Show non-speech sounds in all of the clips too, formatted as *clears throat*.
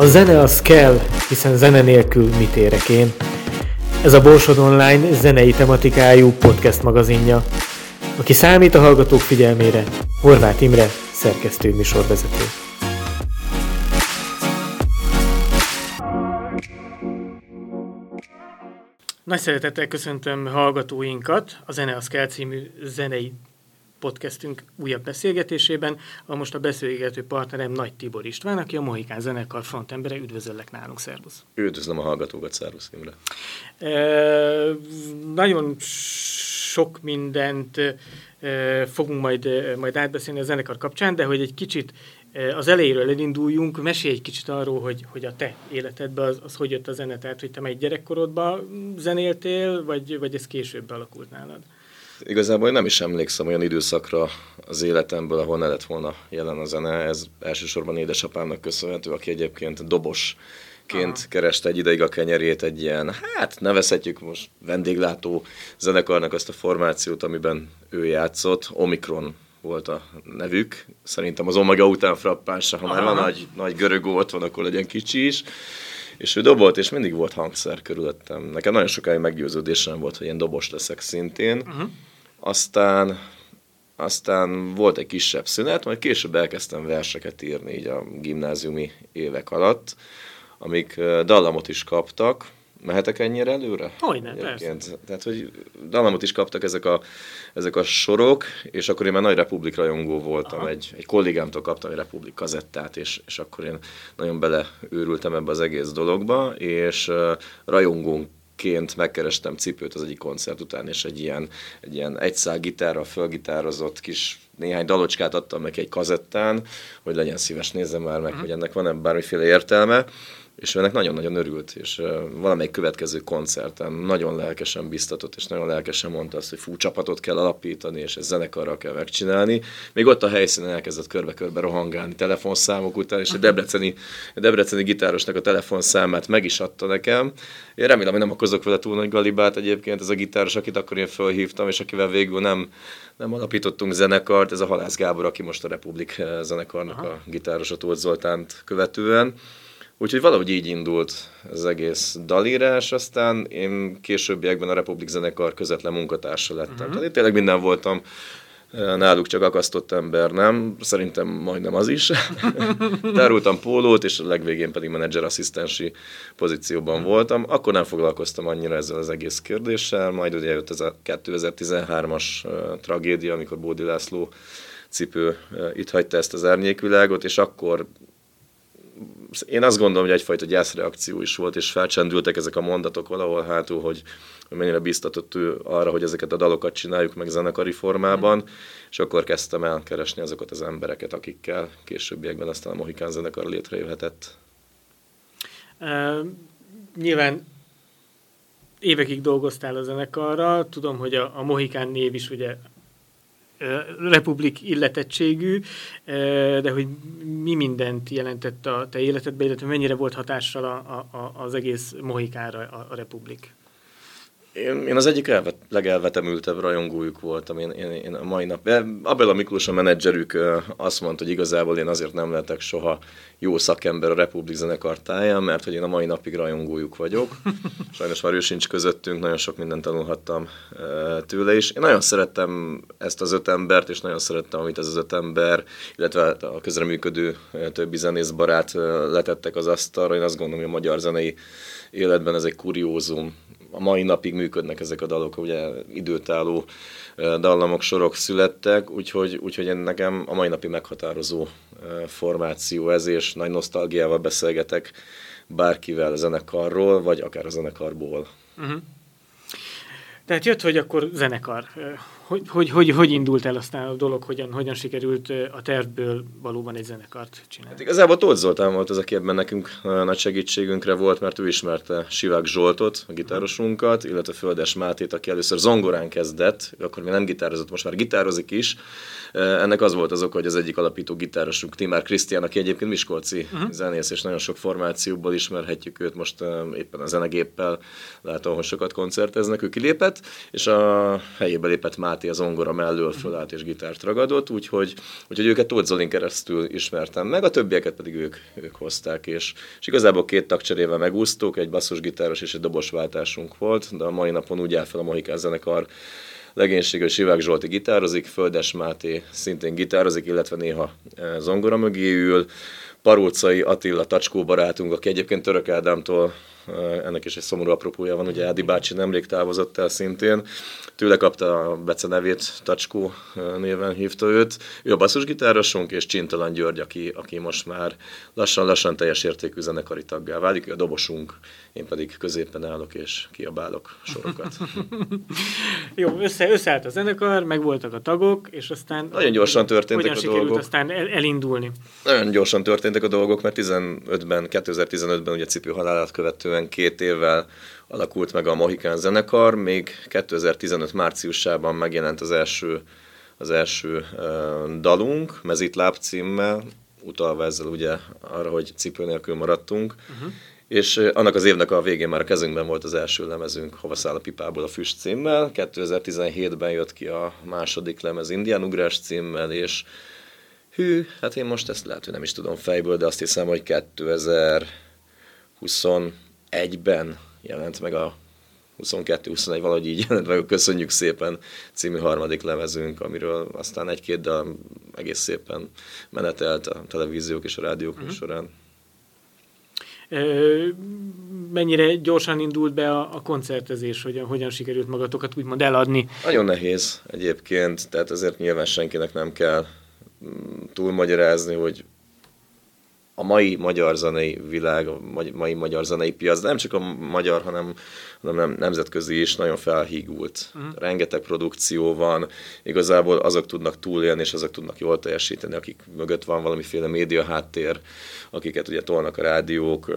A zene az kell, hiszen zene nélkül mit érek én. Ez a Borsod Online zenei tematikájú podcast magazinja. Aki számít a hallgatók figyelmére, Horváth Imre, szerkesztő műsorvezető. Nagy szeretettel köszöntöm hallgatóinkat a Zene az kell című zenei podcastünk újabb beszélgetésében. A most a beszélgető partnerem Nagy Tibor István, aki a Mohikán zenekar frontembere. Üdvözöllek nálunk, szervusz! Üdvözlöm a hallgatókat, szervusz Imre! E, nagyon sok mindent e, fogunk majd, majd átbeszélni a zenekar kapcsán, de hogy egy kicsit az elejéről elinduljunk, mesélj egy kicsit arról, hogy, hogy a te életedben az, az hogy jött a zene, tehát hogy te meg gyerekkorodban zenéltél, vagy, vagy ez később alakult nálad? Igazából én nem is emlékszem olyan időszakra az életemből, ahol ne lett volna jelen a zene. Ez elsősorban édesapámnak köszönhető, aki egyébként dobos ként kereste egy ideig a kenyerét egy ilyen, hát nevezhetjük most vendéglátó zenekarnak azt a formációt, amiben ő játszott. Omikron volt a nevük. Szerintem az Omega után frappánsa, ha már van nagy, nagy görögó ott van, akkor legyen kicsi is. És ő dobolt, és mindig volt hangszer körülöttem. Nekem nagyon sokáig meggyőződésem volt, hogy én dobos leszek szintén. Uh-huh. Aztán, aztán volt egy kisebb szünet, majd később elkezdtem verseket írni így a gimnáziumi évek alatt, amik dallamot is kaptak, Mehetek ennyire előre? Hogyne, persze. Tehát, hogy dallamot is kaptak ezek a, ezek a sorok, és akkor én már nagy Republik rajongó voltam. Egy, egy kollégámtól kaptam egy Republik kazettát, és, és akkor én nagyon beleőrültem ebbe az egész dologba, és uh, rajongónk ként megkerestem cipőt az egyik koncert után, és egy ilyen, egy ilyen egyszál gitárral fölgitározott kis néhány dalocskát adtam meg egy kazettán, hogy legyen szíves, nézzem már meg, uh-huh. hogy ennek van-e bármiféle értelme és ennek nagyon-nagyon örült, és valamelyik következő koncerten nagyon lelkesen biztatott, és nagyon lelkesen mondta azt, hogy fú, csapatot kell alapítani, és ezt zenekarral kell megcsinálni. Még ott a helyszínen elkezdett körbe-körbe rohangálni telefonszámok után, és a debreceni, a debreceni gitárosnak a telefonszámát meg is adta nekem. Én remélem, hogy nem okozok vele túl nagy galibát egyébként, ez a gitáros, akit akkor én fölhívtam, és akivel végül nem, nem alapítottunk zenekart, ez a Halász Gábor, aki most a Republik zenekarnak Aha. a gitárosa Tóth Zoltánt követően. Úgyhogy valahogy így indult az egész dalírás, aztán én későbbiekben a Republik zenekar közvetlen munkatársa lettem. Uh-huh. Tehát én tényleg minden voltam, náluk csak akasztott ember, nem? Szerintem majdnem az is. *laughs* Tárultam pólót, és a legvégén pedig menedzser-asszisztensi pozícióban uh-huh. voltam. Akkor nem foglalkoztam annyira ezzel az egész kérdéssel, majd ugye jött ez a 2013-as tragédia, amikor Bódi László cipő itt hagyta ezt az árnyékvilágot, és akkor én azt gondolom, hogy egyfajta gyászreakció is volt, és felcsendültek ezek a mondatok valahol hátul, hogy, mennyire biztatott ő arra, hogy ezeket a dalokat csináljuk meg zenekari formában, mm. és akkor kezdtem el keresni azokat az embereket, akikkel későbbiekben aztán a Mohikán zenekar létrejöhetett. Uh, nyilván évekig dolgoztál a zenekarra, tudom, hogy a, a Mohikán név is ugye republik illetettségű, de hogy mi mindent jelentett a te életedben, illetve mennyire volt hatással a, a, az egész Mohikára a, a republik? Én, én az egyik elvet, legelvetemültebb rajongójuk voltam én, én, én a mai nap. Abel a Miklós, a menedzserük azt mondta, hogy igazából én azért nem lehetek soha jó szakember a Republik zenekar táján, mert hogy én a mai napig rajongójuk vagyok. *laughs* Sajnos már ő sincs közöttünk, nagyon sok mindent tanulhattam tőle is. Én nagyon szerettem ezt az öt embert, és nagyon szerettem, amit ez az öt ember, illetve a közreműködő többi zenész barát letettek az asztalra. Én azt gondolom, hogy a magyar zenei életben ez egy kuriózum, a mai napig működnek ezek a dalok, ugye időtálló dallamok, sorok születtek, úgyhogy, úgyhogy nekem a mai napi meghatározó formáció ez, és nagy nosztalgiával beszélgetek bárkivel a zenekarról, vagy akár a zenekarból. Uh-huh. Tehát jött, hogy akkor zenekar hogy, hogy, hogy, hogy indult el aztán a dolog, hogyan, hogyan sikerült a tervből valóban egy zenekart csinálni? Hát igazából Tóth Zoltán volt az, aki ebben nekünk nagy segítségünkre volt, mert ő ismerte Sivák Zsoltot, a gitárosunkat, illetve Földes Mátét, aki először zongorán kezdett, akkor még nem gitározott, most már gitározik is. Ennek az volt az oka, hogy az egyik alapító gitárosunk, Timár Krisztián, aki egyébként Miskolci uh-huh. zenész, és nagyon sok formációból ismerhetjük őt, most éppen a zenegéppel látom, hogy sokat koncerteznek, ő kilépett, és a helyébe lépett Máté az ongora mellől fölállt és gitárt ragadott, úgyhogy, úgyhogy őket Tóth Zolin keresztül ismertem meg, a többieket pedig ők, ők hozták, és, és igazából két tagcserével megúsztuk, egy basszusgitáros és egy dobosváltásunk volt, de a mai napon úgy áll fel a Mohikán zenekar, legénység, hogy Sivák Zsolti gitározik, Földes Máté szintén gitározik, illetve néha zongora mögé ül, Parulcai Attila Tacskó barátunk, aki egyébként Török Ádámtól ennek is egy szomorú apropója van, ugye Ádi bácsi nemrég távozott el szintén, tőle kapta a Bece nevét, Tacskó néven hívta őt. Ő a basszusgitárosunk, és Csintalan György, aki, aki most már lassan-lassan teljes értékű zenekari taggá válik, ő a dobosunk, én pedig középen állok és kiabálok sorokat. *laughs* Jó, össze, összeállt a zenekar, meg voltak a tagok, és aztán... Nagyon gyorsan történtek hogyan a dolgok. aztán el, elindulni? Nagyon gyorsan történtek a dolgok, mert 15-ben, 2015-ben ugye Cipő halálát követően két évvel alakult meg a Mohikán zenekar, még 2015 márciusában megjelent az első, az első dalunk, Mezitláb címmel, utalva ezzel ugye arra, hogy cipő nélkül maradtunk, uh-huh. és annak az évnek a végén már a kezünkben volt az első lemezünk, Hova száll a pipából a füst címmel, 2017-ben jött ki a második lemez Indián ugrás címmel, és hű, hát én most ezt lehet, hogy nem is tudom fejből, de azt hiszem, hogy 2021-ben jelent meg a 22-21, valahogy így jelent meg a Köszönjük szépen című harmadik lemezünk, amiről aztán egy-két dal egész szépen menetelt a televíziók és a rádiók uh-huh. során. Mennyire gyorsan indult be a, a koncertezés, hogy hogyan sikerült magatokat úgymond eladni? Nagyon nehéz egyébként, tehát azért nyilván senkinek nem kell mm, túlmagyarázni, hogy a mai magyar zenei világ, a mai magyar zenei piac, de nem csak a magyar, hanem, hanem nemzetközi is nagyon felhígult. Uh-huh. Rengeteg produkció van, igazából azok tudnak túlélni, és azok tudnak jól teljesíteni, akik mögött van valamiféle média háttér, akiket ugye tolnak a rádiók,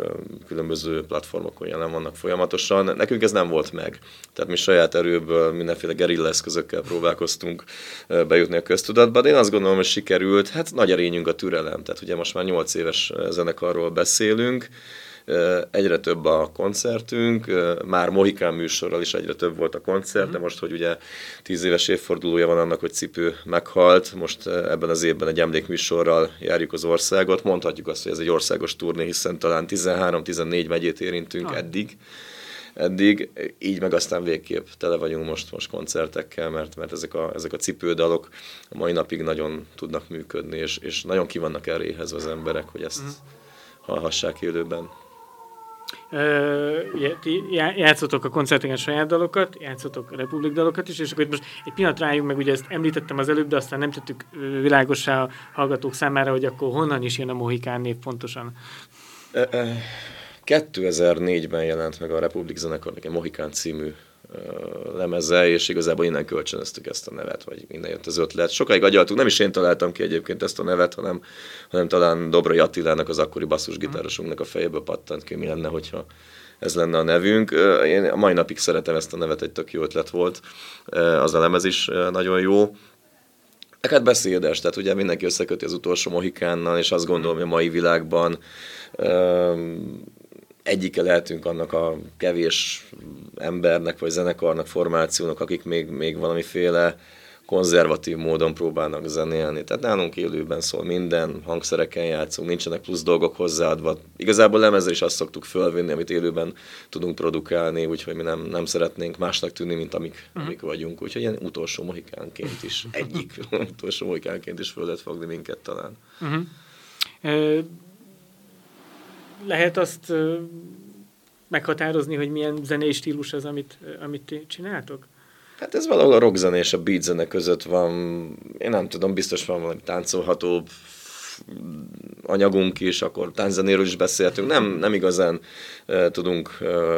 különböző platformokon jelen vannak folyamatosan. Nekünk ez nem volt meg. Tehát mi saját erőből mindenféle gerilla eszközökkel próbálkoztunk bejutni a köztudatba, de én azt gondolom, hogy sikerült. Hát nagy erényünk a türelem. Tehát ugye most már 8 éves zenekarról beszélünk, egyre több a koncertünk, már Mohikán műsorral is egyre több volt a koncert, de mhm. most, hogy ugye tíz éves évfordulója van annak, hogy Cipő meghalt, most ebben az évben egy emlékműsorral járjuk az országot, mondhatjuk azt, hogy ez egy országos turné, hiszen talán 13-14 megyét érintünk ah. Eddig, így meg aztán végképp tele vagyunk most, most koncertekkel, mert, mert ezek, a, ezek a cipődalok a mai napig nagyon tudnak működni, és, és nagyon ki vannak eléhez az emberek, hogy ezt mm. hallhassák élőben. ti játszotok a koncerteken saját dalokat, játszotok a republik dalokat is, és akkor itt most egy pillanat rájunk meg, ugye ezt említettem az előbb, de aztán nem tettük világosá a hallgatók számára, hogy akkor honnan is jön a Mohikán név pontosan. 2004-ben jelent meg a Republik zenekarnak egy Mohikán című lemeze, és igazából innen kölcsönöztük ezt a nevet, vagy innen jött az ötlet. Sokáig agyaltuk, nem is én találtam ki egyébként ezt a nevet, hanem, hanem talán Dobrai Attilának, az akkori basszusgitárosunknak a fejéből pattant ki, mi lenne, hogyha ez lenne a nevünk. Én a mai napig szeretem ezt a nevet, egy tök jó ötlet volt. Az a lemez is nagyon jó. Hát beszédes, tehát ugye mindenki összeköti az utolsó Mohikánnal, és azt gondolom, hogy a mai világban egyike lehetünk annak a kevés embernek, vagy zenekarnak, formációnak, akik még, még valamiféle konzervatív módon próbálnak zenélni. Tehát nálunk élőben szól minden, hangszereken játszunk, nincsenek plusz dolgok hozzáadva. Igazából lemezre is azt szoktuk fölvinni, amit élőben tudunk produkálni, úgyhogy mi nem, nem szeretnénk másnak tűnni, mint amik, uh-huh. amik vagyunk. Úgyhogy ilyen utolsó mohikánként is, egyik *laughs* utolsó mohikánként is föl lehet fogni minket talán. Uh-huh lehet azt meghatározni, hogy milyen zenei stílus az, amit, amit csináltok? Hát ez valahol a rockzene és a beat zene között van, én nem tudom, biztos van valami táncolható anyagunk is, akkor tánczenéről is beszéltünk, nem, nem igazán uh, tudunk uh,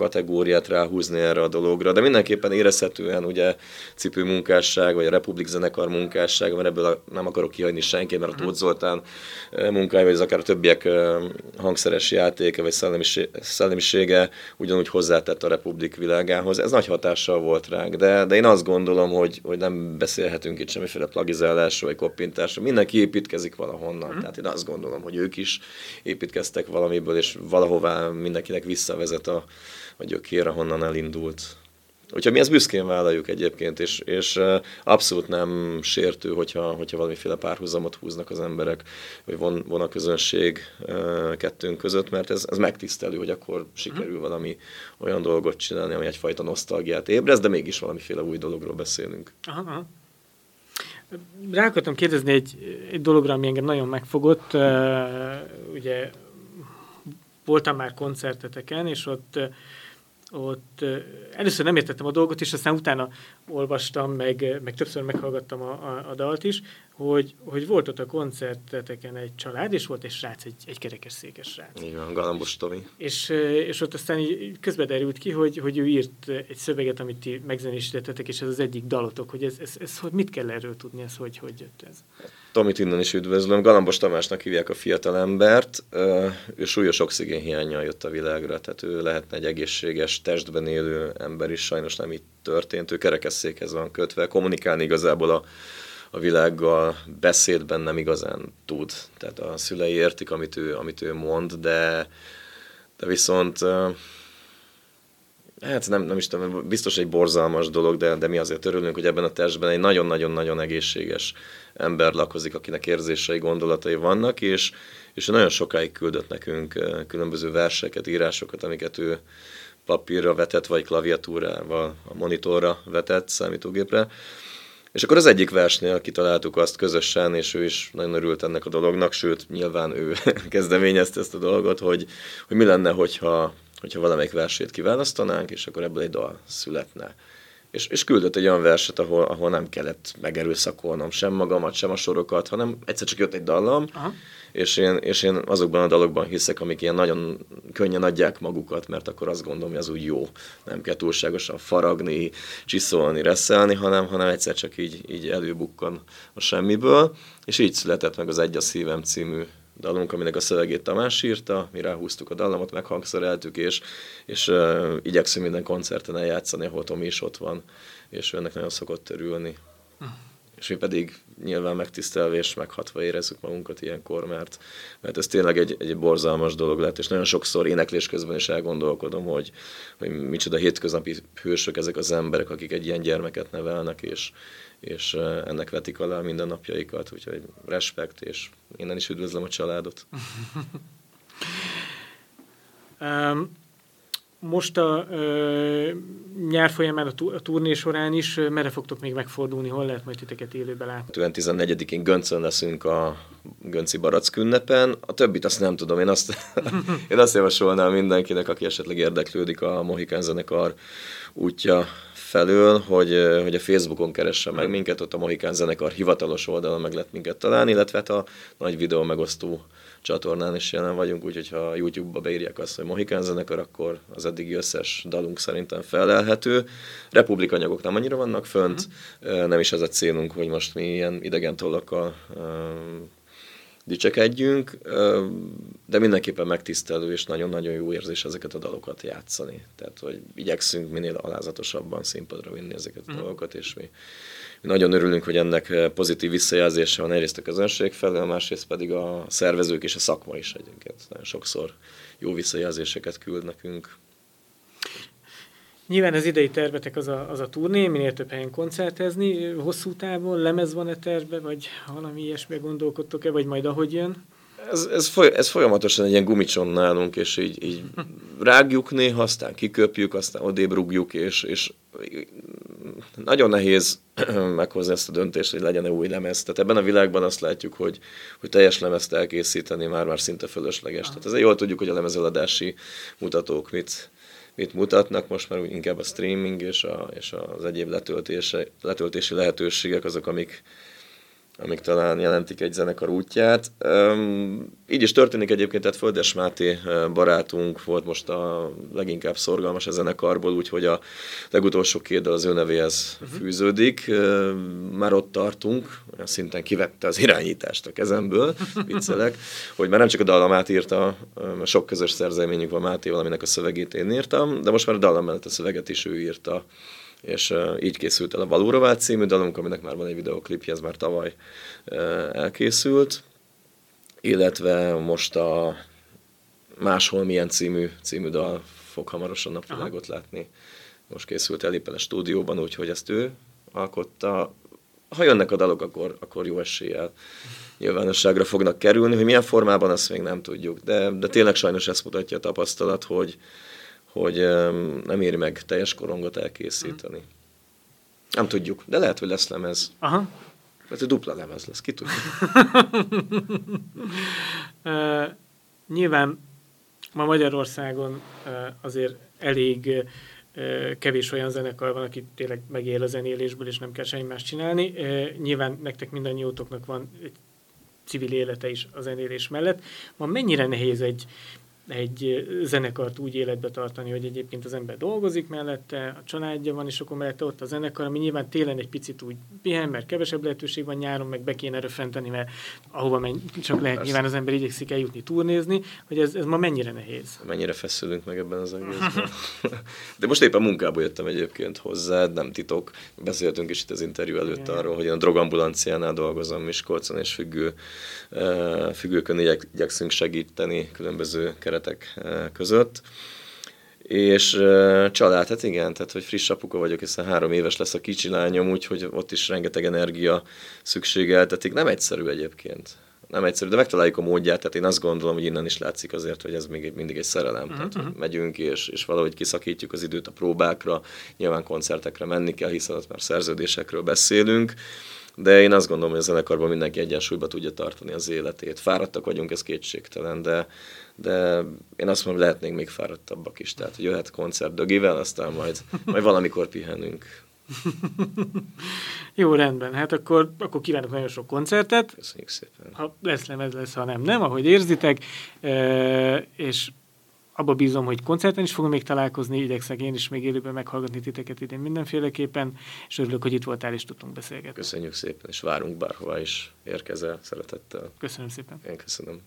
kategóriát ráhúzni erre a dologra, de mindenképpen érezhetően ugye cipő munkásság, vagy a Republik zenekar munkásság, mert ebből a, nem akarok kihagyni senki, mert a Tóth Zoltán munkája, vagy az akár a többiek hangszeres játéke, vagy szellemisége ugyanúgy hozzátett a Republik világához. Ez nagy hatással volt ránk, de, de én azt gondolom, hogy, hogy nem beszélhetünk itt semmiféle plagizálásról, vagy koppintásról. Mindenki építkezik valahonnan. Mm. Tehát én azt gondolom, hogy ők is építkeztek valamiből, és valahová mindenkinek visszavezet a, a gyökér, ahonnan elindult. Úgyhogy mi ezt büszkén vállaljuk egyébként, és, és abszolút nem sértő, hogyha, hogyha valamiféle párhuzamot húznak az emberek, vagy von, von a közönség kettőnk között, mert ez, ez megtisztelő, hogy akkor sikerül mhm. valami olyan dolgot csinálni, ami egyfajta nosztalgiát ébrez, de mégis valamiféle új dologról beszélünk. Aha, aha. Rá akartam kérdezni egy, egy dologra, ami engem nagyon megfogott. Ugye voltam már koncerteteken, és ott ott először nem értettem a dolgot, és aztán utána olvastam, meg, meg többször meghallgattam a, a, a dalt is, hogy, hogy volt ott a koncerteteken egy család, és volt egy srác, egy, egy kerekesszékes srác. Igen, Galambos Tomi. És, és ott aztán így közben derült ki, hogy, hogy ő írt egy szöveget, amit ti megzenésítettetek, és ez az egyik dalotok, hogy ez, ez, ez, hogy mit kell erről tudni, ez hogy, hogy jött ez? Tomit innen is üdvözlöm. Galambos Tamásnak hívják a fiatal embert. Ő súlyos oxigénhiányjal jött a világra, tehát ő lehetne egy egészséges testben élő ember is, sajnos nem így történt. Ő kerekesszékhez van kötve, kommunikálni igazából a a világgal beszédben nem igazán tud. Tehát a szülei értik, amit ő, amit ő mond, de, de viszont hát nem, nem is tudom, biztos egy borzalmas dolog, de, de mi azért örülünk, hogy ebben a testben egy nagyon-nagyon-nagyon egészséges ember lakozik, akinek érzései, gondolatai vannak, és, és nagyon sokáig küldött nekünk különböző verseket, írásokat, amiket ő papírra vetett, vagy klaviatúrával, a monitorra vetett, számítógépre. És akkor az egyik versnél kitaláltuk azt közösen, és ő is nagyon örült ennek a dolognak, sőt, nyilván ő *laughs* kezdeményezte ezt a dolgot, hogy, hogy mi lenne, hogyha, hogyha valamelyik versét kiválasztanánk, és akkor ebből egy dal születne. És, és küldött egy olyan verset, ahol, ahol nem kellett megerőszakolnom sem magamat, sem a sorokat, hanem egyszer csak jött egy dallam, Aha és én, és én azokban a dalokban hiszek, amik ilyen nagyon könnyen adják magukat, mert akkor azt gondolom, hogy az úgy jó. Nem kell túlságosan faragni, csiszolni, reszelni, hanem, hanem egyszer csak így, így előbukkan a semmiből, és így született meg az Egy a szívem című dalunk, aminek a szövegét Tamás írta, mi ráhúztuk a dallamot, meghangszereltük, és, és uh, igyekszünk minden koncerten eljátszani, ahol Tomi is ott van, és ennek nagyon szokott örülni. Hm és mi pedig nyilván megtisztelve és meghatva érezzük magunkat ilyenkor, mert, mert ez tényleg egy, egy borzalmas dolog lett, és nagyon sokszor éneklés közben is elgondolkodom, hogy, hogy micsoda hétköznapi hősök ezek az emberek, akik egy ilyen gyermeket nevelnek, és, és ennek vetik alá minden napjaikat, úgyhogy respekt, és innen is üdvözlöm a családot. *laughs* most a ö, nyár folyamán a, a turné során is ö, merre fogtok még megfordulni, hol lehet majd titeket élőben látni? 14-én Göncön leszünk a Gönci Barack ünnepen, a többit azt nem tudom, én azt, *laughs* én azt javasolnám mindenkinek, aki esetleg érdeklődik a Mohikán zenekar útja felől, hogy, hogy a Facebookon keresse meg minket, ott a Mohikán zenekar hivatalos oldalon meg lehet minket találni, illetve hát a nagy videó megosztó csatornán is jelen vagyunk, úgyhogy ha YouTube-ba beírják azt, hogy Mohikán zenekar, akkor az eddigi összes dalunk szerintem felelhető. Republikanyagok nem annyira vannak fönt, uh-huh. nem is az a célunk, hogy most mi ilyen idegen tollakkal dicsekedjünk, de mindenképpen megtisztelő és nagyon-nagyon jó érzés ezeket a dalokat játszani. Tehát, hogy igyekszünk minél alázatosabban színpadra vinni ezeket a uh-huh. dolgokat, és mi mi nagyon örülünk, hogy ennek pozitív visszajelzése van egyrészt a közönség felől, másrészt pedig a szervezők és a szakma is egyébként. Nagyon sokszor jó visszajelzéseket küld nekünk. Nyilván az idei tervetek az a, az a turné, minél több helyen koncertezni. Hosszú távon lemez van-e terve, vagy valami ilyesmi gondolkodtok-e, vagy majd ahogy jön? Ez, ez, foly, ez folyamatosan egy ilyen gumicson nálunk, és így, így rágjuk néha, aztán kiköpjük, aztán odébb rúgjuk, és, és nagyon nehéz *clears throat* meghozni ezt a döntést, hogy legyen-e új lemez. Tehát ebben a világban azt látjuk, hogy, hogy teljes lemezt elkészíteni már-már szinte fölösleges. Tehát ezért jól tudjuk, hogy a lemezeladási mutatók mit, mit mutatnak, most már inkább a streaming és, a, és az egyéb letöltési, letöltési lehetőségek azok, amik, amik talán jelentik egy zenekar útját. Um, így is történik egyébként, tehát Földes Máté barátunk volt most a leginkább szorgalmas a zenekarból, úgyhogy a legutolsó két dal az ő nevéhez uh-huh. fűződik. Uh, már ott tartunk, olyan szinten kivette az irányítást a kezemből, *laughs* viccelek, hogy már nem csak a dallamát írta, sok közös szerzeményünk van Máté, valaminek a szövegét én írtam, de most már a dallam mellett a szöveget is ő írta és így készült el a Valóra vált című dalunk, aminek már van egy videoklipje, ez már tavaly elkészült, illetve most a Máshol milyen című, című dal fog hamarosan napvilágot látni. most készült el éppen a stúdióban, úgyhogy ezt ő alkotta. Ha jönnek a dalok, akkor, akkor jó eséllyel nyilvánosságra fognak kerülni, hogy milyen formában, azt még nem tudjuk. De, de tényleg sajnos ezt mutatja a tapasztalat, hogy, hogy nem éri meg teljes korongot elkészíteni. Nem tudjuk, de lehet, hogy lesz lemez. Aha. Mert dupla lemez lesz, ki tudja. *laughs* uh, nyilván ma Magyarországon uh, azért elég uh, kevés olyan zenekar van, aki tényleg megél a zenélésből, és nem kell semmi más csinálni. Nyilván nektek mindannyiótoknak van egy civil élete is a zenélés mellett. Ma mennyire nehéz egy, egy zenekart úgy életbe tartani, hogy egyébként az ember dolgozik mellette, a családja van, és akkor mellette ott a zenekar, ami nyilván télen egy picit úgy pihen, mert kevesebb lehetőség van nyáron, meg be kéne röfenteni, mert ahova menj, csak lehet, Persze. nyilván az ember igyekszik eljutni, turnézni, hogy ez, ez ma mennyire nehéz. Mennyire feszülünk meg ebben az *laughs* egészben. De most éppen munkából jöttem egyébként hozzá, nem titok. Beszéltünk is itt az interjú előtt Igen. arról, hogy a drogambulanciánál dolgozom Miskolcon, és függő, függőkön igyekszünk segíteni különböző keretek eh, között. És uh, család, hát igen, tehát hogy friss apuka vagyok, hiszen három éves lesz a kicsi lányom, úgyhogy ott is rengeteg energia szükségeltetik. Nem egyszerű egyébként. Nem egyszerű, de megtaláljuk a módját, tehát én azt gondolom, hogy innen is látszik azért, hogy ez még mindig egy szerelem. Uh-huh. Tehát, hogy mhm. megyünk és, és valahogy kiszakítjuk az időt a próbákra, nyilván koncertekre menni kell, hiszen ott már szerződésekről beszélünk de én azt gondolom, hogy a zenekarban mindenki egyensúlyba tudja tartani az életét. Fáradtak vagyunk, ez kétségtelen, de, de én azt mondom, lehetnénk még fáradtabbak is. Tehát, jöhet koncert dögivel, aztán majd, majd valamikor pihenünk. *laughs* Jó, rendben. Hát akkor, akkor kívánok nagyon sok koncertet. Köszönjük szépen. Ha lesz lemez, lesz, ha nem, nem, ahogy érzitek. E, és abba bízom, hogy koncerten is fogom még találkozni, igyekszek én is még élőben meghallgatni titeket idén mindenféleképpen, és örülök, hogy itt voltál és tudtunk beszélgetni. Köszönjük szépen, és várunk bárhova is érkezel szeretettel. Köszönöm szépen. Én köszönöm.